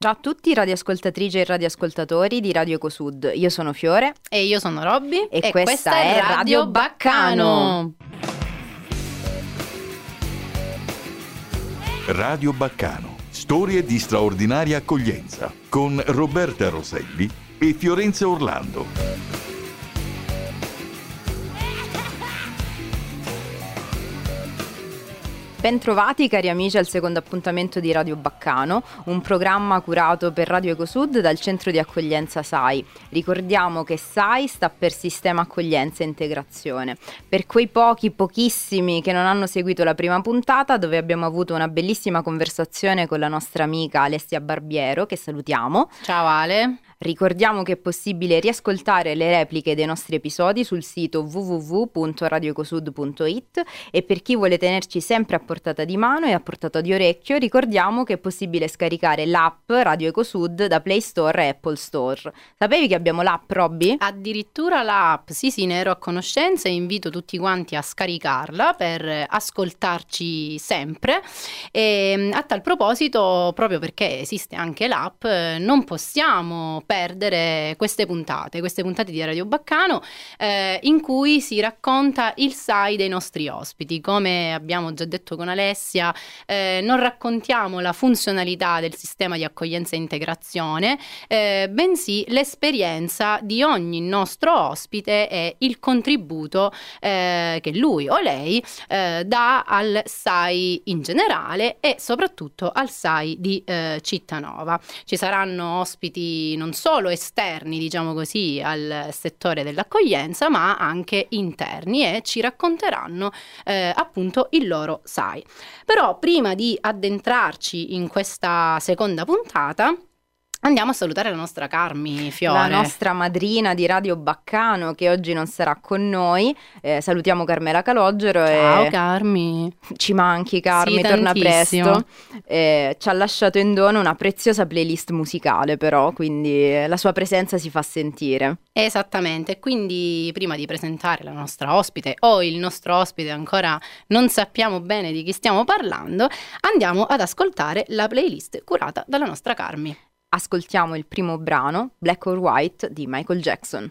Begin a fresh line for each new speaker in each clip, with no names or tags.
Ciao a tutti radioascoltatrici e radioascoltatori di Radio Ecosud, io sono Fiore
e io sono Robby
e, e questa, questa, è Radio Baccano.
Radio Baccano, storie di straordinaria accoglienza con Roberta Roselli e Fiorenza Orlando.
Bentrovati cari amici al secondo appuntamento di Radio Baccano, un programma curato per Radio Ecosud dal centro di accoglienza SAI. Ricordiamo che SAI sta per Sistema Accoglienza e Integrazione. Per quei pochi, pochissimi che non hanno seguito la prima puntata, dove abbiamo avuto una bellissima conversazione con la nostra amica Alessia Barbiero, che salutiamo.
Ciao Ale.
Ricordiamo che è possibile riascoltare le repliche dei nostri episodi sul sito www.radioecosud.it e per chi vuole tenerci sempre a portata di mano e a portata di orecchio, ricordiamo che è possibile scaricare l'app Radio Ecosud da Play Store e Apple Store. Sapevi che abbiamo l'app, Robby?
Addirittura l'app, sì sì, ne ero a conoscenza e invito tutti quanti a scaricarla per ascoltarci sempre. E a tal proposito, proprio perché esiste anche l'app, non possiamo perdere queste puntate, queste puntate di Radio Baccano eh, in cui si racconta il SAI dei nostri ospiti. Come abbiamo già detto con Alessia, eh, non raccontiamo la funzionalità del sistema di accoglienza e integrazione, eh, bensì l'esperienza di ogni nostro ospite e il contributo eh, che lui o lei eh, dà al SAI in generale e soprattutto al SAI di eh, Cittanova. Ci saranno ospiti non solo esterni, diciamo così, al settore dell'accoglienza, ma anche interni e ci racconteranno eh, appunto il loro SAI. Però prima di addentrarci in questa seconda puntata, Andiamo a salutare la nostra Carmi Fiore.
La nostra madrina di Radio Baccano che oggi non sarà con noi. Eh, salutiamo Carmela Calogero.
Ciao. Carmi.
Ci manchi Carmi, sì, torna presto. Eh, ci ha lasciato in dono una preziosa playlist musicale però, quindi la sua presenza si fa sentire.
Esattamente, quindi prima di presentare la nostra ospite o il nostro ospite ancora non sappiamo bene di chi stiamo parlando, andiamo ad ascoltare la playlist curata dalla nostra Carmi
ascoltiamo il primo brano, Black or White, di Michael Jackson.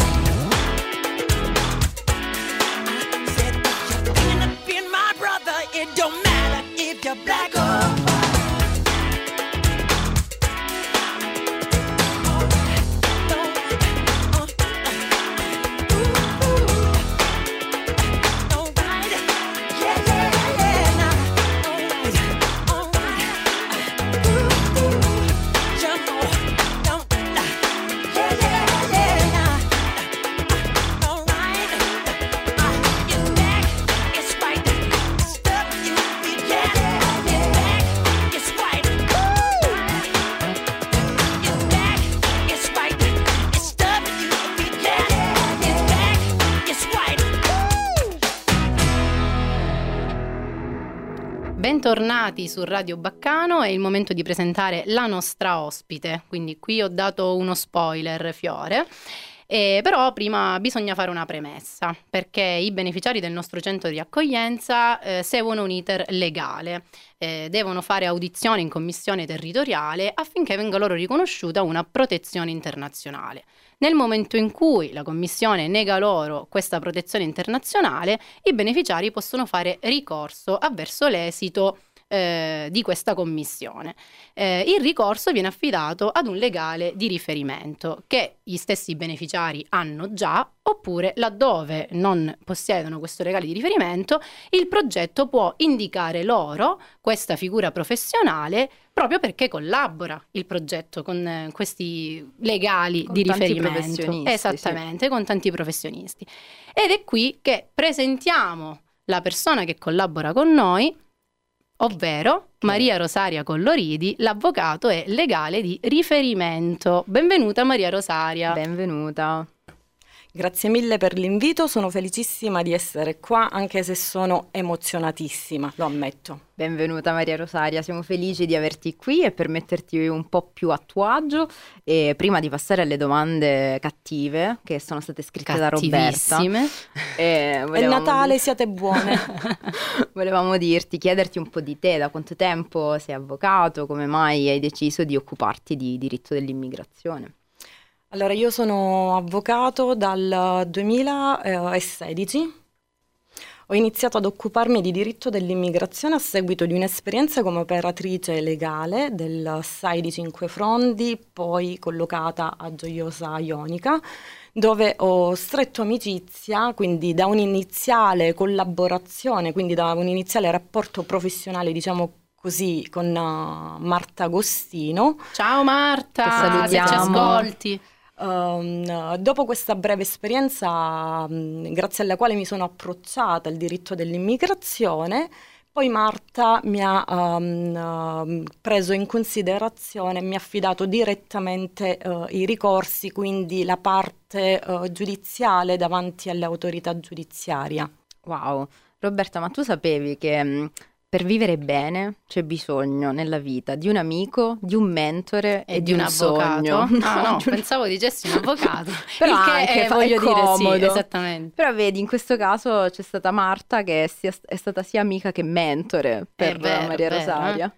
black or white.
Bentornati su Radio Baccano, è il momento di presentare la nostra ospite, quindi qui ho dato uno spoiler, Fiore. Eh, però prima bisogna fare una premessa, perché i beneficiari del nostro centro di accoglienza eh, seguono un iter legale, eh, devono fare audizione in commissione territoriale affinché venga loro riconosciuta una protezione internazionale. Nel momento in cui la Commissione nega loro questa protezione internazionale, i beneficiari possono fare ricorso avverso l'esito eh, di questa commissione. Eh, il ricorso viene affidato ad un legale di riferimento che gli stessi beneficiari hanno già oppure laddove non possiedono questo legale di riferimento, il progetto può indicare loro questa figura professionale proprio perché collabora il progetto con eh, questi legali
con
di riferimento. Esattamente,
sì.
con tanti professionisti. Ed è qui che presentiamo la persona che collabora con noi ovvero Maria Rosaria Colloridi, l'avvocato e legale di riferimento. Benvenuta Maria Rosaria.
Benvenuta.
Grazie mille per l'invito, sono felicissima di essere qua anche se sono emozionatissima, lo ammetto.
Benvenuta Maria Rosaria, siamo felici di averti qui e per metterti un po' più a tuo agio e prima di passare alle domande cattive che sono state scritte da Roberta.
Eh, È Natale, siate buone.
volevamo dirti, chiederti un po' di te, da quanto tempo sei avvocato, come mai hai deciso di occuparti di diritto dell'immigrazione?
Allora, io sono avvocato dal 2016. Ho iniziato ad occuparmi di diritto dell'immigrazione a seguito di un'esperienza come operatrice legale del SAI di Cinque Frondi, poi collocata a Gioiosa Ionica, dove ho stretto amicizia, quindi da un'iniziale collaborazione, quindi da un iniziale rapporto professionale, diciamo così, con uh, Marta Agostino.
Ciao Marta,
che salutiamo.
se ci ascolti.
Um, dopo questa breve esperienza, um, grazie alla quale mi sono approcciata al diritto dell'immigrazione, poi Marta mi ha um, preso in considerazione e mi ha affidato direttamente uh, i ricorsi, quindi la parte uh, giudiziale davanti all'autorità giudiziaria.
Wow, Roberta, ma tu sapevi che mm, per vivere bene c'è bisogno nella vita di un amico, di un mentore e,
E di
di
un
un
avvocato.
sogno.
Ah, no,
Di un-
pensavo dicessi un avvocato.
Però
Il che
anche
è, voglio
è
dire sì,
comodo.
esattamente.
Però vedi, in questo caso c'è stata Marta che è, sia- è stata sia amica che mentore per
vero,
Maria
è vero,
Rosaria.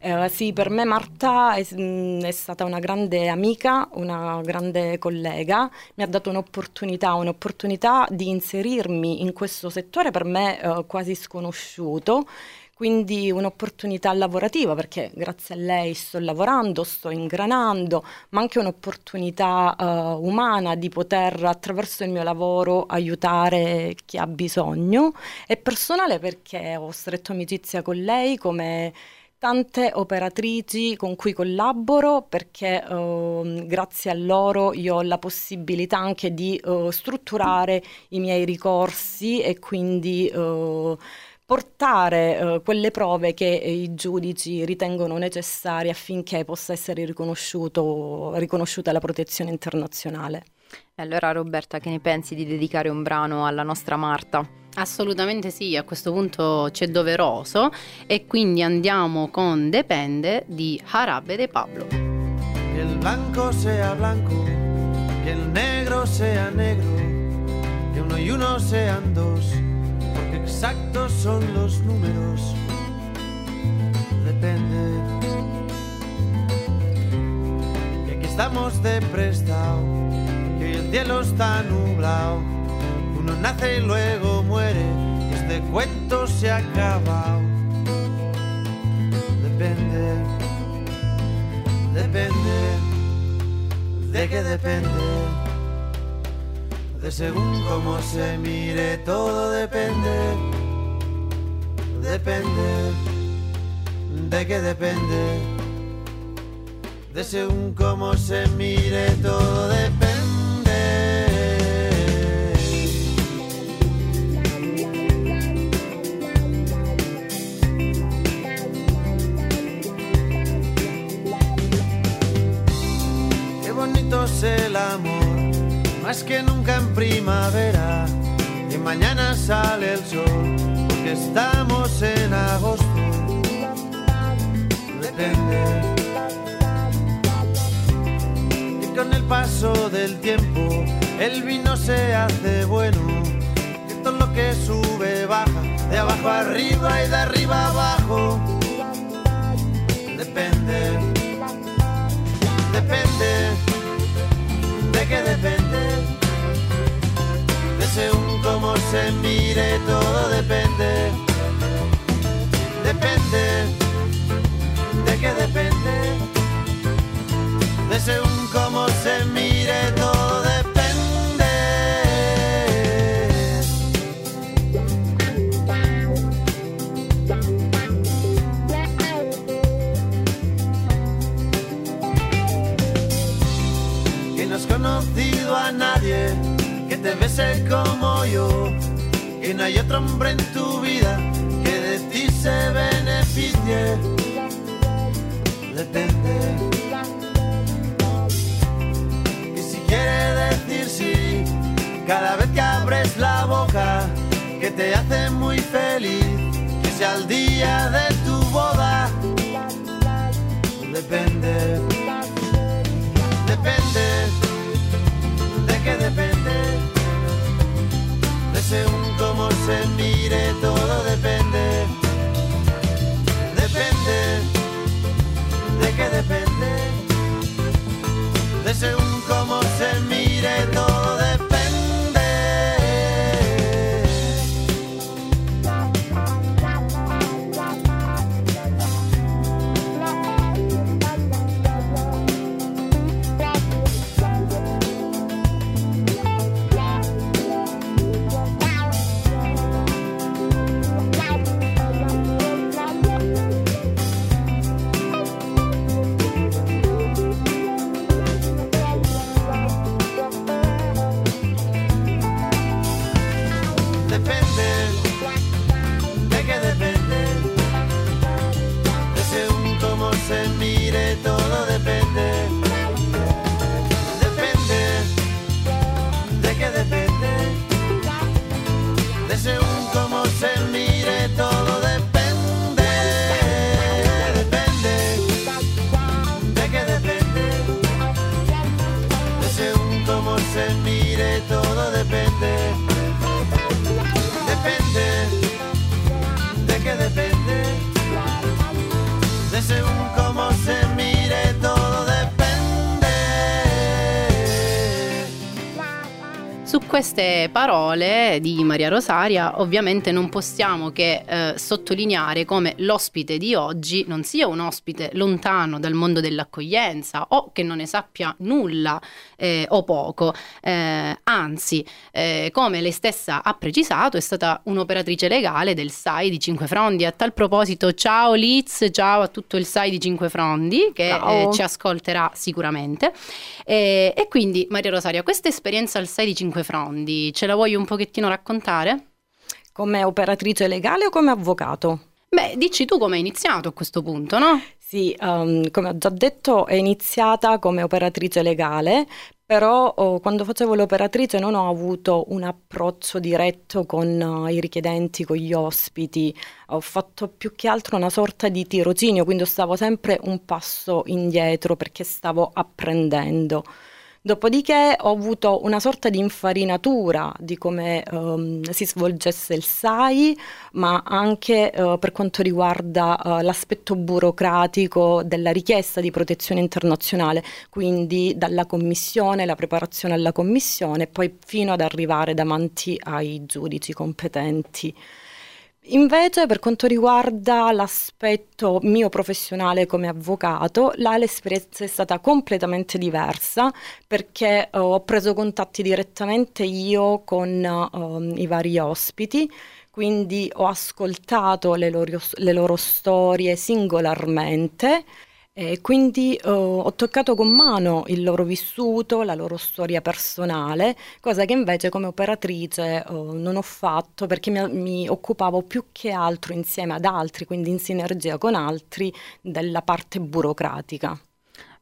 Eh, sì, per me Marta è, mm, è stata una grande amica, una grande collega, mi ha dato un'opportunità, un'opportunità di inserirmi in questo settore per me eh, quasi sconosciuto, quindi un'opportunità lavorativa perché grazie a lei sto lavorando, sto ingranando, ma anche un'opportunità eh, umana di poter attraverso il mio lavoro aiutare chi ha bisogno. E personale perché ho stretto amicizia con lei come tante operatrici con cui collaboro perché ehm, grazie a loro io ho la possibilità anche di eh, strutturare i miei ricorsi e quindi eh, portare eh, quelle prove che i giudici ritengono necessarie affinché possa essere riconosciuta la protezione internazionale.
E allora Roberta, che ne pensi di dedicare un brano alla nostra Marta?
Assolutamente sì, a questo punto c'è doveroso e quindi andiamo con Depende di Jarabe de Pablo.
Que el blanco sea blanco, que el negro sea negro, que uno y uno sean dos, porque exactos son los números. Depende. Que aquí estamos de que el cielo está nublado. Nace y luego muere, y es
este cuento se ha acabado. Depende, depende, de qué depende. De según cómo se mire, todo depende, depende, de qué depende. De según cómo se mire, todo depende. Más que nunca en primavera, y mañana sale el sol, porque estamos en agosto. Depende. Y con el paso del tiempo, el vino se hace bueno, que todo lo que sube baja, de abajo arriba y de arriba abajo. Depende. Depende que depende de según cómo se mire, todo depende. Depende de qué depende, de según cómo te bese como yo. Que no hay otro hombre en tu vida que de ti se beneficie. Depende. Y si quiere decir sí, cada vez que abres la boca, que te hace muy feliz, que sea el día de tu boda. Depende. Depende que depende de según cómo se mire, todo depende. Depende de qué depende, de según cómo se mire,
queste parole di Maria Rosaria ovviamente non possiamo che eh, sottolineare come l'ospite di oggi non sia un ospite lontano dal mondo dell'accoglienza o che non ne sappia nulla eh, o poco, eh, anzi eh, come lei stessa ha precisato è stata un'operatrice legale del SAI di Cinque Frondi. A tal proposito ciao Liz, ciao a tutto il SAI di Cinque Frondi che eh, ci ascolterà sicuramente. Eh, e quindi Maria Rosaria, questa esperienza al SAI di Cinque Frondi Fondi. Ce la vuoi un pochettino raccontare?
Come operatrice legale o come avvocato?
Beh, dici tu come hai iniziato a questo punto, no?
Sì, um, come ho già detto, è iniziata come operatrice legale, però oh, quando facevo l'operatrice non ho avuto un approccio diretto con uh, i richiedenti, con gli ospiti, ho fatto più che altro una sorta di tirocinio, quindi stavo sempre un passo indietro perché stavo apprendendo. Dopodiché ho avuto una sorta di infarinatura di come um, si svolgesse il SAI, ma anche uh, per quanto riguarda uh, l'aspetto burocratico della richiesta di protezione internazionale, quindi dalla commissione, la preparazione alla commissione, poi fino ad arrivare davanti ai giudici competenti. Invece per quanto riguarda l'aspetto mio professionale come avvocato, là l'esperienza è stata completamente diversa perché uh, ho preso contatti direttamente io con uh, i vari ospiti, quindi ho ascoltato le loro, le loro storie singolarmente e quindi uh, ho toccato con mano il loro vissuto, la loro storia personale, cosa che invece come operatrice uh, non ho fatto perché mi, mi, occupavo più che altro insieme ad altri, quindi in sinergia con altri, della parte burocratica.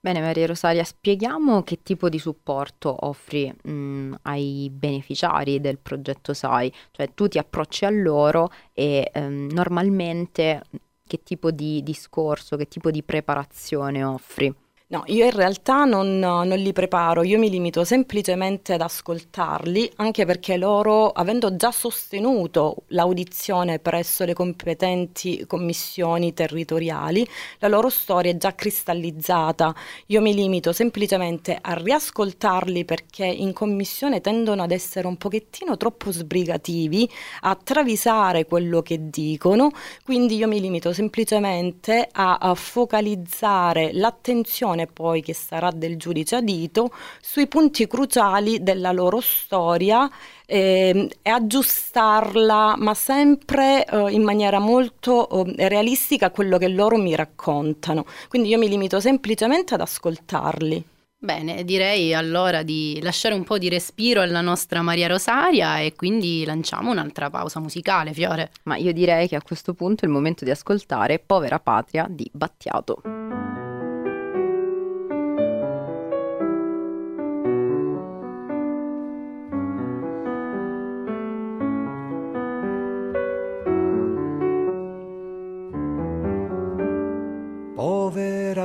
Bene Maria Rosaria, spieghiamo che tipo di supporto offri mh, mm, ai beneficiari del progetto SAI, cioè tu ti approcci a loro e ehm, normalmente che tipo di discorso, che tipo di preparazione offri?
No, io in realtà non, non, li preparo, io mi limito semplicemente ad ascoltarli, anche perché loro, avendo già sostenuto l'audizione presso le competenti commissioni territoriali, la loro storia è già cristallizzata. Io mi limito semplicemente a riascoltarli perché in commissione tendono ad essere un pochettino troppo sbrigativi, a travisare quello che dicono, quindi io mi limito semplicemente a, a focalizzare l'attenzione decisione poi che sarà del giudice adito sui punti cruciali della loro storia eh, e aggiustarla, ma sempre eh, in maniera molto eh, realistica a quello che loro mi raccontano. Quindi io mi limito semplicemente ad ascoltarli.
Bene, direi allora di lasciare un po' di respiro alla nostra Maria Rosaria e quindi lanciamo un'altra pausa musicale, Fiore.
Ma io direi che a questo punto è il momento di ascoltare Povera Patria di Battiato.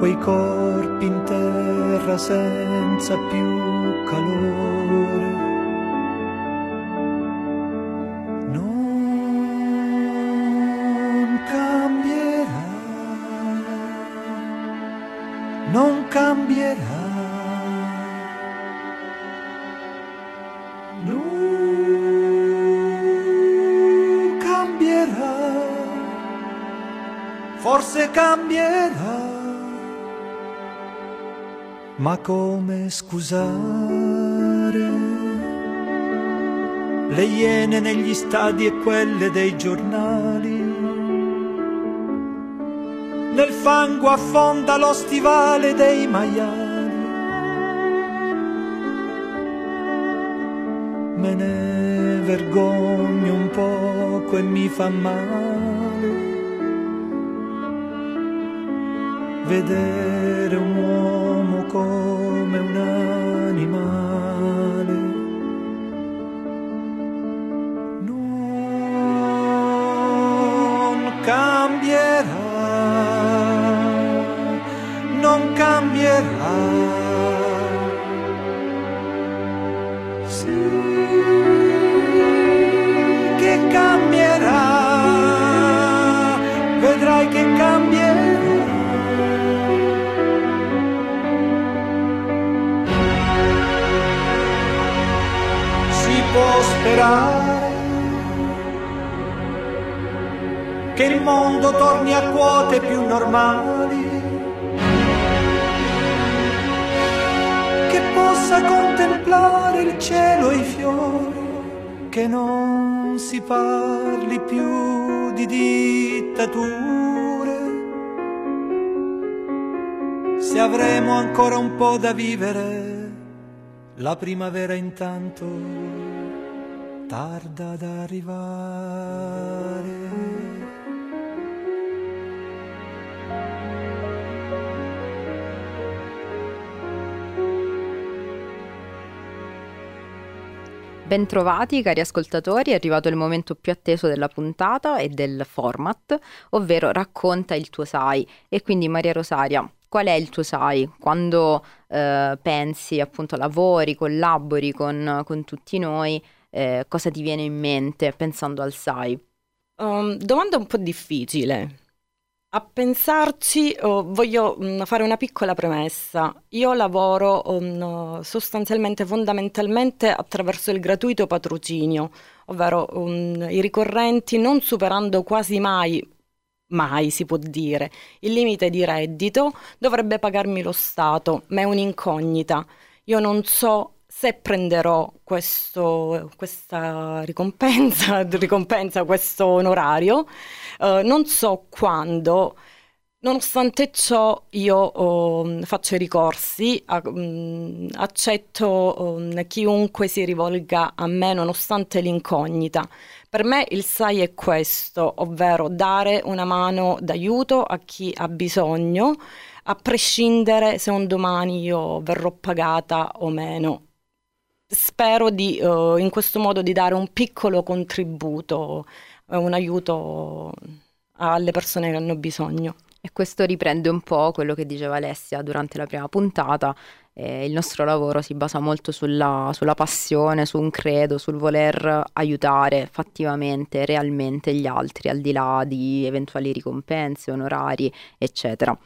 Quei corpi in terra senza più calore. Ma come scusare le iene negli stadi e quelle dei giornali? Nel fango affonda lo stivale dei maiali. Me ne vergogno un poco e mi fa male vedere un uomo come un animale. Non cambierà, non cambierà. Sperare che il mondo torni a quote più normali, che possa contemplare il cielo e i fiori che non si parli più di dittature, se avremo ancora un po' da vivere, la primavera intanto tarda ad arrivare.
Bentrovati cari ascoltatori, è arrivato il momento più atteso della puntata e del format, ovvero racconta il tuo sai. E quindi Maria Rosaria, qual è il tuo sai? Quando eh, pensi, appunto, lavori, collabori con, con tutti noi, eh, cosa ti viene in mente pensando al sai?
Um, domanda un po' difficile, a pensarci, oh, voglio mh, mm, fare una piccola premessa. Io lavoro um, sostanzialmente, fondamentalmente attraverso il gratuito patrocinio, ovvero um, i ricorrenti non superando quasi mai, mai si può dire, il limite di reddito, dovrebbe pagarmi lo Stato, ma è un'incognita. Io non so se prenderò questo, questa ricompensa, ricompensa, questo onorario, eh, non so quando. Nonostante ciò, io um, faccio i ricorsi, um, accetto um, chiunque si rivolga a me nonostante l'incognita. Per me il SAI è questo, ovvero dare una mano d'aiuto a chi ha bisogno, a prescindere se un domani io verrò pagata o meno spero di, uh, in questo modo di dare un piccolo contributo, uh, un aiuto alle persone che hanno bisogno.
E questo riprende un po' quello che diceva Alessia durante la prima puntata. Eh, il nostro lavoro si basa molto sulla, sulla, passione, su un credo, sul voler aiutare fattivamente, realmente gli altri, al di là di eventuali ricompense, onorari, eccetera.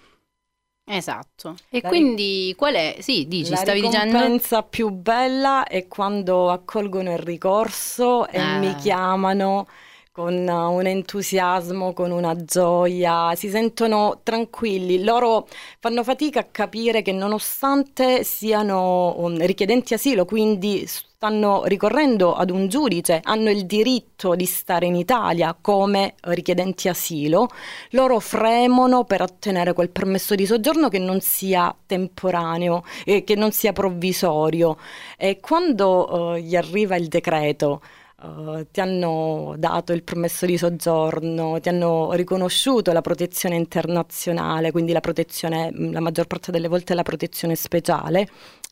Esatto. E la quindi ri- qual è? Sì, dici,
la
stavi dicendo.
La ricompensa più bella è quando accolgono il ricorso e eh. mi chiamano con un entusiasmo, con una gioia, si sentono tranquilli. Loro fanno fatica a capire che nonostante siano um, richiedenti asilo, quindi stanno ricorrendo ad un giudice, hanno il diritto di stare in Italia come richiedenti asilo, loro fremono per ottenere quel permesso di soggiorno che non sia temporaneo, eh, che non sia provvisorio. E quando uh, gli arriva il decreto, Uh, ti hanno dato il permesso di soggiorno, ti hanno riconosciuto la protezione internazionale, quindi la protezione, la maggior parte delle volte la protezione speciale,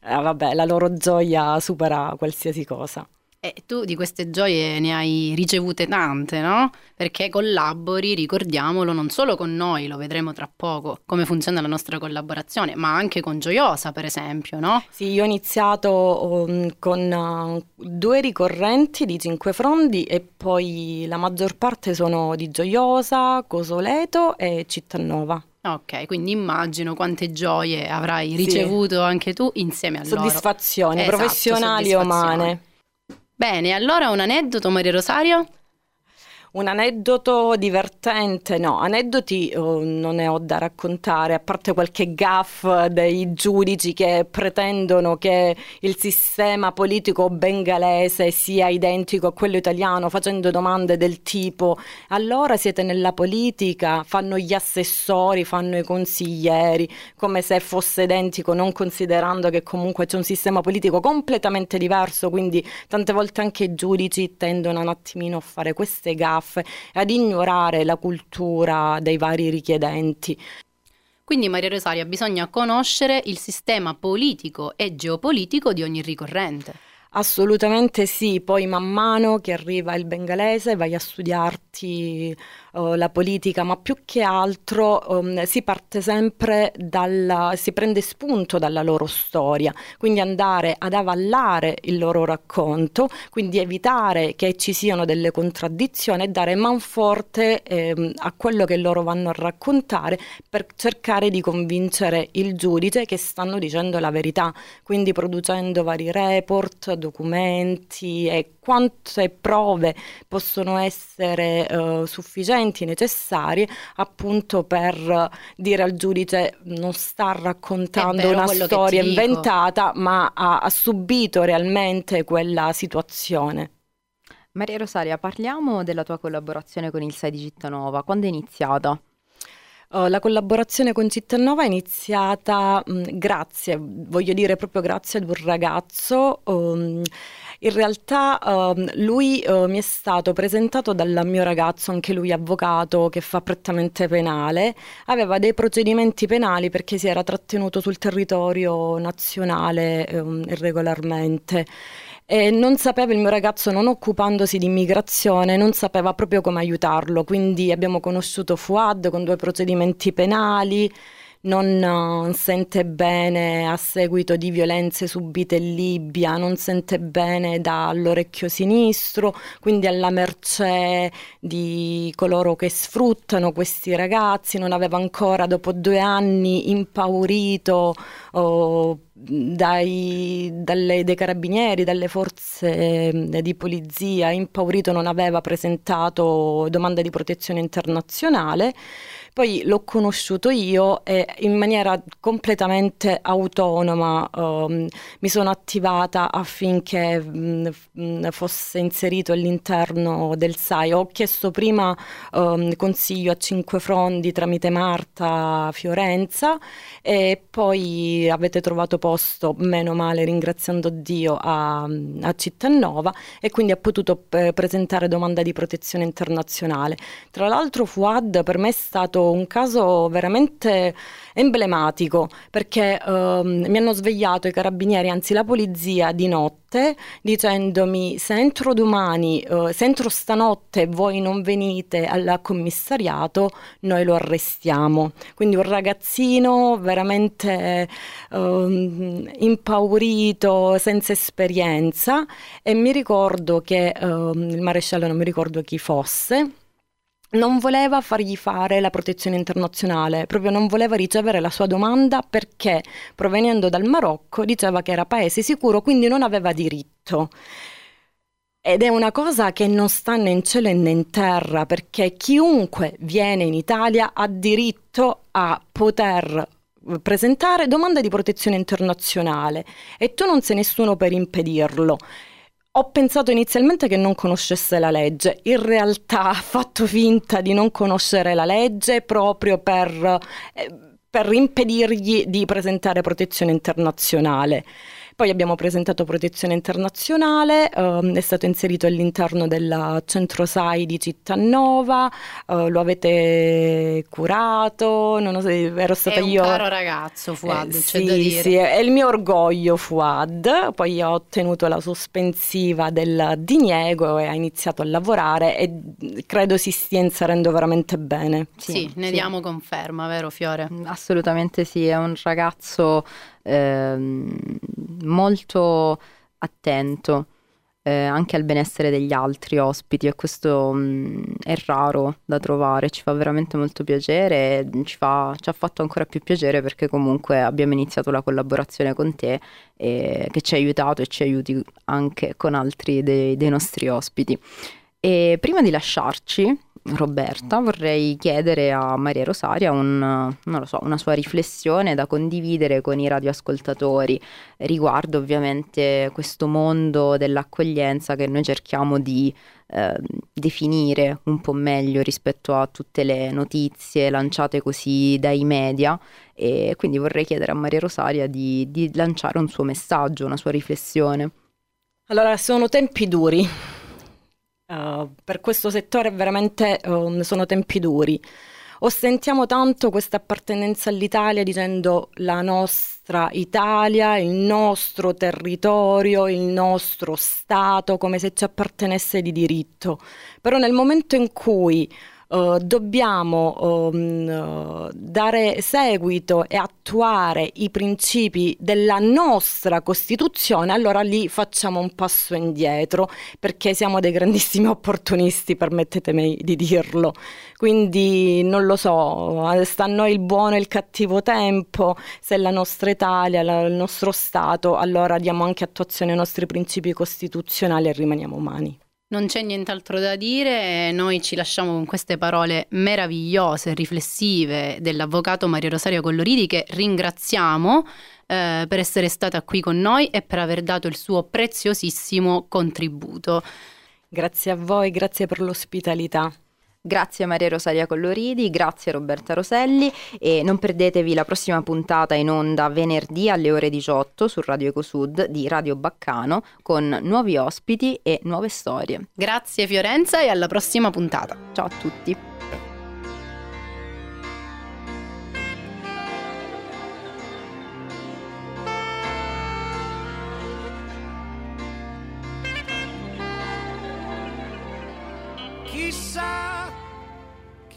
eh, vabbè, la loro gioia supera qualsiasi cosa.
E tu di queste gioie ne hai ricevute tante, no? Perché collabori, ricordiamolo, non solo con noi, lo vedremo tra poco, come funziona la nostra collaborazione, ma anche con Gioiosa, per esempio, no?
Sì, io ho iniziato um, con uh, due ricorrenti di Cinque Frondi e poi la maggior parte sono di Gioiosa, Cosoleto e Cittanova.
Ok, quindi immagino quante gioie avrai ricevuto sì. anche tu insieme a
soddisfazioni loro. professionali esatto, soddisfazioni. e umane.
Bene, allora un aneddoto, Maria Rosario?
Un aneddoto divertente, no, aneddoti oh, non ne ho da raccontare, a parte qualche gaff dei giudici che pretendono che il sistema politico bengalese sia identico a quello italiano, facendo domande del tipo allora siete nella politica, fanno gli assessori, fanno i consiglieri, come se fosse identico, non considerando che comunque c'è un sistema politico completamente diverso, quindi tante volte anche i giudici tendono un attimino a fare queste gaffe staff ad ignorare la cultura dei vari richiedenti.
Quindi Maria Rosaria bisogna conoscere il sistema politico e geopolitico di ogni ricorrente.
Assolutamente sì, poi man mano che arriva il bengalese vai a studiarti uh, la politica, ma più che altro um, si parte sempre dalla, si prende spunto dalla loro storia, quindi andare ad avallare il loro racconto, quindi evitare che ci siano delle contraddizioni e dare manforte ehm, a quello che loro vanno a raccontare per cercare di convincere il giudice che stanno dicendo la verità, quindi producendo vari report, documenti e quante prove possono essere uh, sufficienti, necessarie appunto per dire al giudice non sta raccontando una storia inventata ma ha, ha subito realmente quella situazione.
Maria Rosaria, parliamo della tua collaborazione con il SAI di Cittanova. Quando è iniziata?
Uh, la collaborazione con Cittanova è iniziata mh, grazie, voglio dire proprio grazie ad un ragazzo. Um, in realtà uh, lui uh, mi è stato presentato dal mio ragazzo, anche lui avvocato che fa prettamente penale, aveva dei procedimenti penali perché si era trattenuto sul territorio nazionale um, irregolarmente. E non sapeva il mio ragazzo, non occupandosi di immigrazione, non sapeva proprio come aiutarlo, quindi abbiamo conosciuto Fuad con due procedimenti penali, non uh, sente bene a seguito di violenze subite in Libia, non sente bene dall'orecchio sinistro, quindi alla mercé di coloro che sfruttano questi ragazzi, non aveva ancora dopo due anni impaurito oh, dai, dalle, dai carabinieri, dalle forze eh, di polizia, impaurito non aveva presentato domanda di protezione internazionale poi l'ho conosciuto io e in maniera completamente autonoma um, mi sono attivata affinché um, fosse inserito all'interno del SAI. Ho chiesto prima um, consiglio a Cinque Frondi tramite Marta Fiorenza e poi avete trovato posto, meno male, ringraziando Dio, a, a Cittanova e quindi ha potuto p- presentare domanda di protezione internazionale. Tra l'altro Fuad per me è stato un caso veramente emblematico perché ehm, mi hanno svegliato i carabinieri, anzi la polizia di notte dicendomi se entro domani, eh, se entro stanotte voi non venite al commissariato noi lo arrestiamo. Quindi un ragazzino veramente ehm, impaurito, senza esperienza e mi ricordo che ehm, il maresciallo non mi ricordo chi fosse non voleva fargli fare la protezione internazionale, proprio non voleva ricevere la sua domanda perché provenendo dal Marocco diceva che era paese sicuro, quindi non aveva diritto. Ed è una cosa che non sta né in cielo né in terra, perché chiunque viene in Italia ha diritto a poter presentare domanda di protezione internazionale e tu non sei nessuno per impedirlo. Ho pensato inizialmente che non conoscesse la legge, in realtà ha fatto finta di non conoscere la legge proprio per, eh, per impedirgli di presentare protezione internazionale. Poi abbiamo presentato protezione internazionale, ehm, è stato inserito all'interno del centro SAI di Cittanova, eh, lo avete curato, non so, ero stata
è un
io...
caro ragazzo Fuad,
Eh,
c'è
sì,
da dire.
sì, è il mio orgoglio Fuad, poi ho ottenuto la sospensiva del diniego e ha iniziato a lavorare e credo si stia inserendo veramente bene.
Sì, ne diamo conferma, vero Fiore?
Assolutamente sì, è un ragazzo ehm, molto attento eh, anche al benessere degli altri ospiti e questo mh, è raro da trovare, ci fa veramente molto piacere ci, fa- ci ha fatto ancora più piacere perché comunque abbiamo iniziato la collaborazione con te e che ci ha aiutato e ci aiuti anche con altri dei, dei nostri ospiti. E prima di lasciarci, Roberta, vorrei chiedere a Maria Rosaria un, so, una sua riflessione da condividere con i radioascoltatori riguardo ovviamente questo mondo dell'accoglienza che noi cerchiamo di eh, definire un po' meglio rispetto a tutte le notizie lanciate così dai media e quindi vorrei chiedere a Maria Rosaria di, di lanciare un suo messaggio, una sua riflessione.
Allora, sono tempi duri. Uh, per questo settore veramente uh, sono tempi duri. Ostentiamo tanto questa appartenenza all'Italia dicendo la nostra Italia, il nostro territorio, il nostro Stato, come se ci appartenesse di diritto. Però nel momento in cui Uh, dobbiamo uh, dare seguito e attuare i principi della nostra Costituzione, allora lì facciamo un passo indietro perché siamo dei grandissimi opportunisti, permettetemi di dirlo. Quindi non lo so, sta a noi il buono e il cattivo tempo, se la nostra Italia, la, il nostro Stato, allora diamo anche attuazione ai nostri principi costituzionali e rimaniamo umani.
Non c'è nient'altro da dire, noi ci lasciamo con queste parole meravigliose, riflessive dell'avvocato Maria Rosaria Colloridi che ringraziamo eh, per essere stata qui con noi e per aver dato il suo preziosissimo contributo.
Grazie a voi, grazie per l'ospitalità.
Grazie a Maria Rosaria Colloridi, grazie a Roberta Roselli e non perdetevi la prossima puntata in onda venerdì alle ore 18 su Radio Ecosud di Radio Baccano con nuovi ospiti e nuove storie.
Grazie Fiorenza e alla prossima puntata.
Ciao a tutti.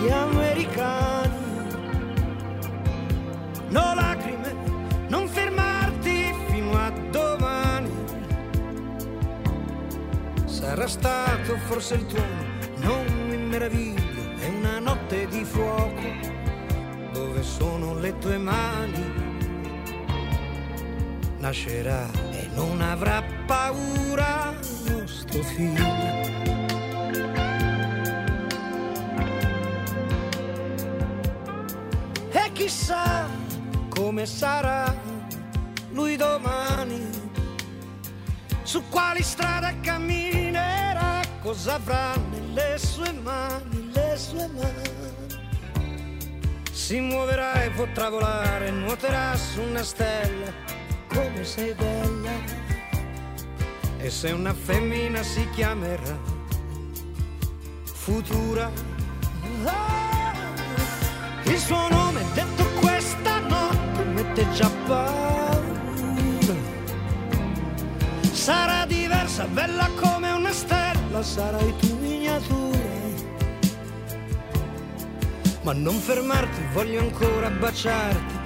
gli americani. No lacrime, non fermarti fino a domani. Sarà stato forse il tuono, non mi meraviglio, è una notte di fuoco. Dove sono le tue mani? Nascerà e non avrà paura nostro figlio. Chissà come sarà lui domani, su quali strade camminerà, cosa avrà nelle sue mani, le sue mani. Si muoverà e potrà volare, nuoterà su una stella, come sei bella. E se una femmina si chiamerà futura. Ah, il suo nome detto questa notte già paura. Sarà diversa, bella come una stella, sarai tu miniatura. Ma non fermarti, voglio ancora baciarti.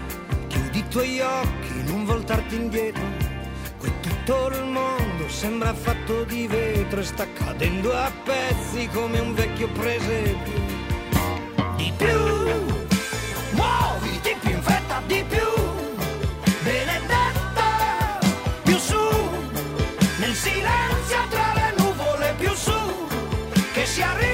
Chiudi i tuoi occhi, non voltarti indietro. Qui tutto il mondo sembra fatto di vetro e sta cadendo a pezzi come un vecchio presepio. Di più, che si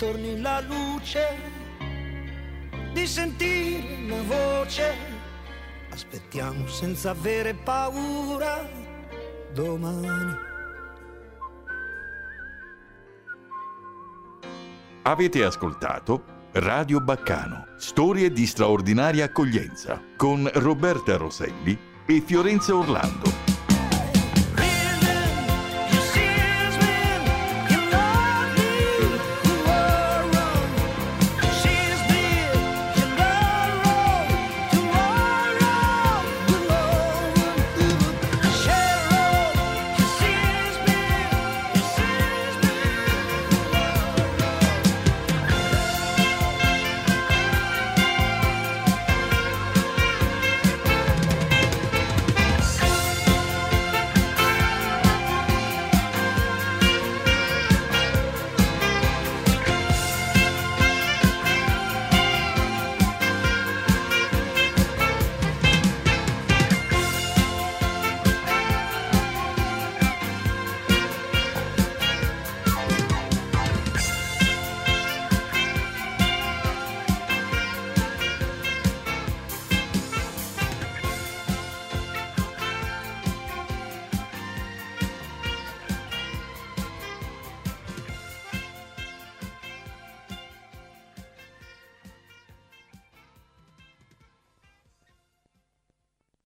Ritorni la luce di sentire una voce. Aspettiamo senza avere paura domani.
Avete ascoltato Radio Baccano, storie di straordinaria accoglienza con Roberta Roselli e Fiorenza Orlando.